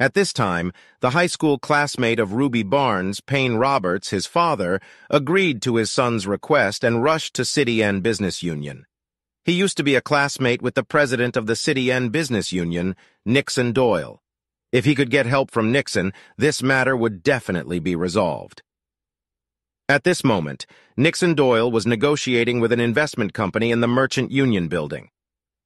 At this time, the high school classmate of Ruby Barnes, Payne Roberts, his father, agreed to his son's request and rushed to City End Business Union. He used to be a classmate with the president of the City End Business Union, Nixon Doyle. If he could get help from Nixon, this matter would definitely be resolved. At this moment, Nixon Doyle was negotiating with an investment company in the Merchant Union Building.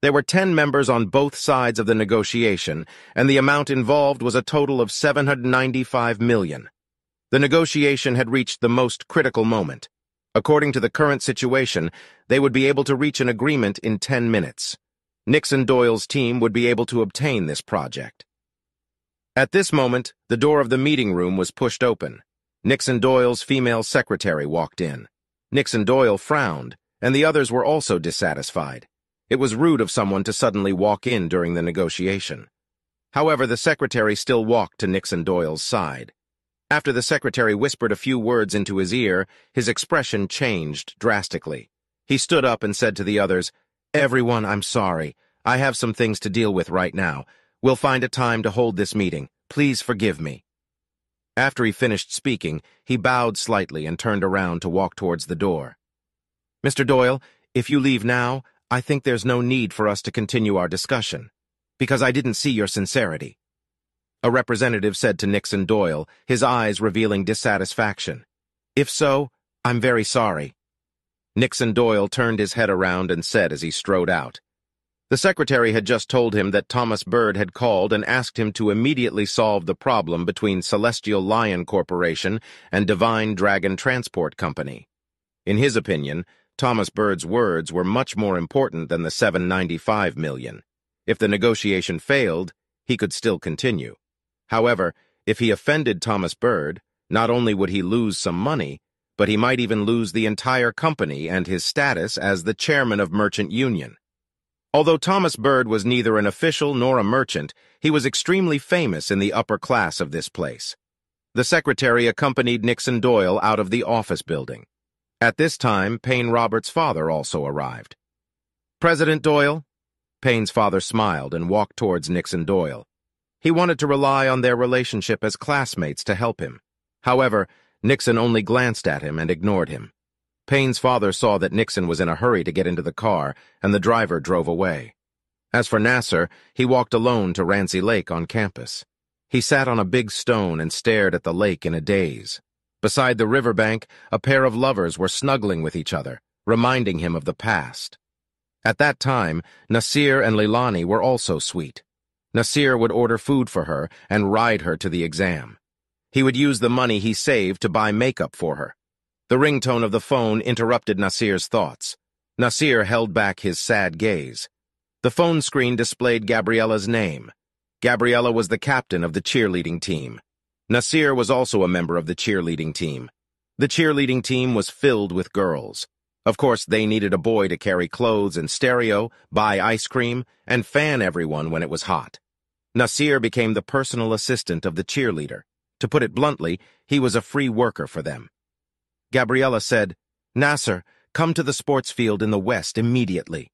There were 10 members on both sides of the negotiation, and the amount involved was a total of 795 million. The negotiation had reached the most critical moment. According to the current situation, they would be able to reach an agreement in 10 minutes. Nixon Doyle's team would be able to obtain this project. At this moment, the door of the meeting room was pushed open. Nixon Doyle's female secretary walked in. Nixon Doyle frowned, and the others were also dissatisfied. It was rude of someone to suddenly walk in during the negotiation. However, the secretary still walked to Nixon Doyle's side. After the secretary whispered a few words into his ear, his expression changed drastically. He stood up and said to the others, Everyone, I'm sorry. I have some things to deal with right now. We'll find a time to hold this meeting. Please forgive me. After he finished speaking, he bowed slightly and turned around to walk towards the door. Mr. Doyle, if you leave now, I think there's no need for us to continue our discussion, because I didn't see your sincerity. A representative said to Nixon Doyle, his eyes revealing dissatisfaction. If so, I'm very sorry. Nixon Doyle turned his head around and said as he strode out. The secretary had just told him that Thomas Bird had called and asked him to immediately solve the problem between Celestial Lion Corporation and Divine Dragon Transport Company. In his opinion, Thomas Bird's words were much more important than the 795 million. If the negotiation failed, he could still continue. However, if he offended Thomas Bird, not only would he lose some money, but he might even lose the entire company and his status as the chairman of Merchant Union. Although Thomas Bird was neither an official nor a merchant, he was extremely famous in the upper class of this place. The secretary accompanied Nixon Doyle out of the office building. At this time, Payne Roberts' father also arrived. President Doyle? Payne's father smiled and walked towards Nixon Doyle. He wanted to rely on their relationship as classmates to help him. However, Nixon only glanced at him and ignored him. Payne's father saw that Nixon was in a hurry to get into the car, and the driver drove away. As for Nasser, he walked alone to Rancy Lake on campus. He sat on a big stone and stared at the lake in a daze. Beside the riverbank, a pair of lovers were snuggling with each other, reminding him of the past. At that time, Nassir and Leilani were also sweet. Nassir would order food for her and ride her to the exam. He would use the money he saved to buy makeup for her. The ringtone of the phone interrupted Nassir's thoughts. Nassir held back his sad gaze. The phone screen displayed Gabriella's name. Gabriella was the captain of the cheerleading team. Nassir was also a member of the cheerleading team. The cheerleading team was filled with girls. Of course, they needed a boy to carry clothes and stereo, buy ice cream, and fan everyone when it was hot. Nassir became the personal assistant of the cheerleader. To put it bluntly, he was a free worker for them. Gabriella said, Nasser, come to the sports field in the west immediately.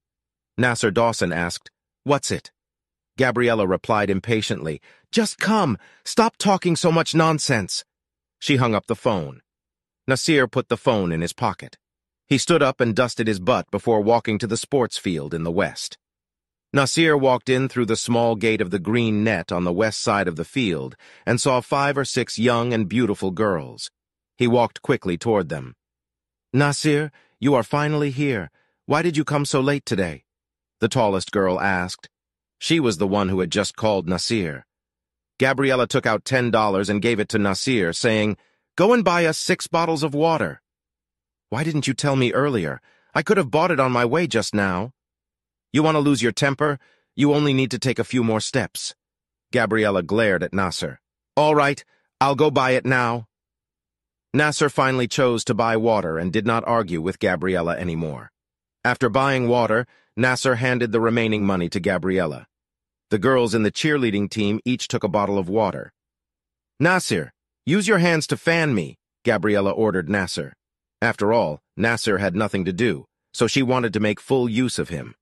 Nasser Dawson asked, What's it? Gabriella replied impatiently, Just come! Stop talking so much nonsense! She hung up the phone. Nassir put the phone in his pocket. He stood up and dusted his butt before walking to the sports field in the west. Nassir walked in through the small gate of the green net on the west side of the field and saw five or six young and beautiful girls. He walked quickly toward them. Nassir, you are finally here. Why did you come so late today? The tallest girl asked. She was the one who had just called Nassir. Gabriella took out ten dollars and gave it to Nassir, saying, Go and buy us six bottles of water. Why didn't you tell me earlier? I could have bought it on my way just now. You want to lose your temper? You only need to take a few more steps. Gabriella glared at Nasser. All right, I'll go buy it now. Nasser finally chose to buy water and did not argue with Gabriella anymore. After buying water, Nasser handed the remaining money to Gabriella. The girls in the cheerleading team each took a bottle of water. Nassir, use your hands to fan me, Gabriella ordered Nasser. After all, Nasser had nothing to do, so she wanted to make full use of him.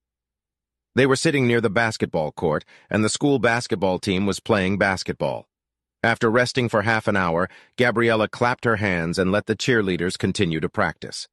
They were sitting near the basketball court, and the school basketball team was playing basketball. After resting for half an hour, Gabriella clapped her hands and let the cheerleaders continue to practice.